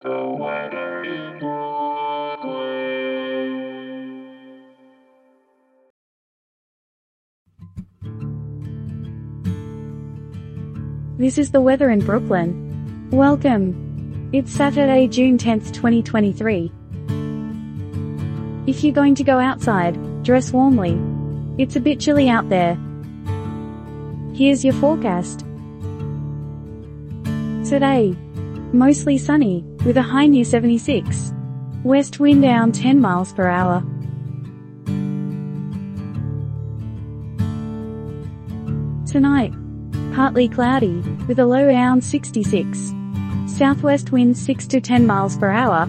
This is the weather in Brooklyn. Welcome. It's Saturday, June 10th, 2023. If you're going to go outside, dress warmly. It's a bit chilly out there. Here's your forecast. Today, mostly sunny, with a high near 76. West wind down 10 miles per hour. Tonight, partly cloudy, with a low around 66. Southwest winds 6 to 10 miles per hour.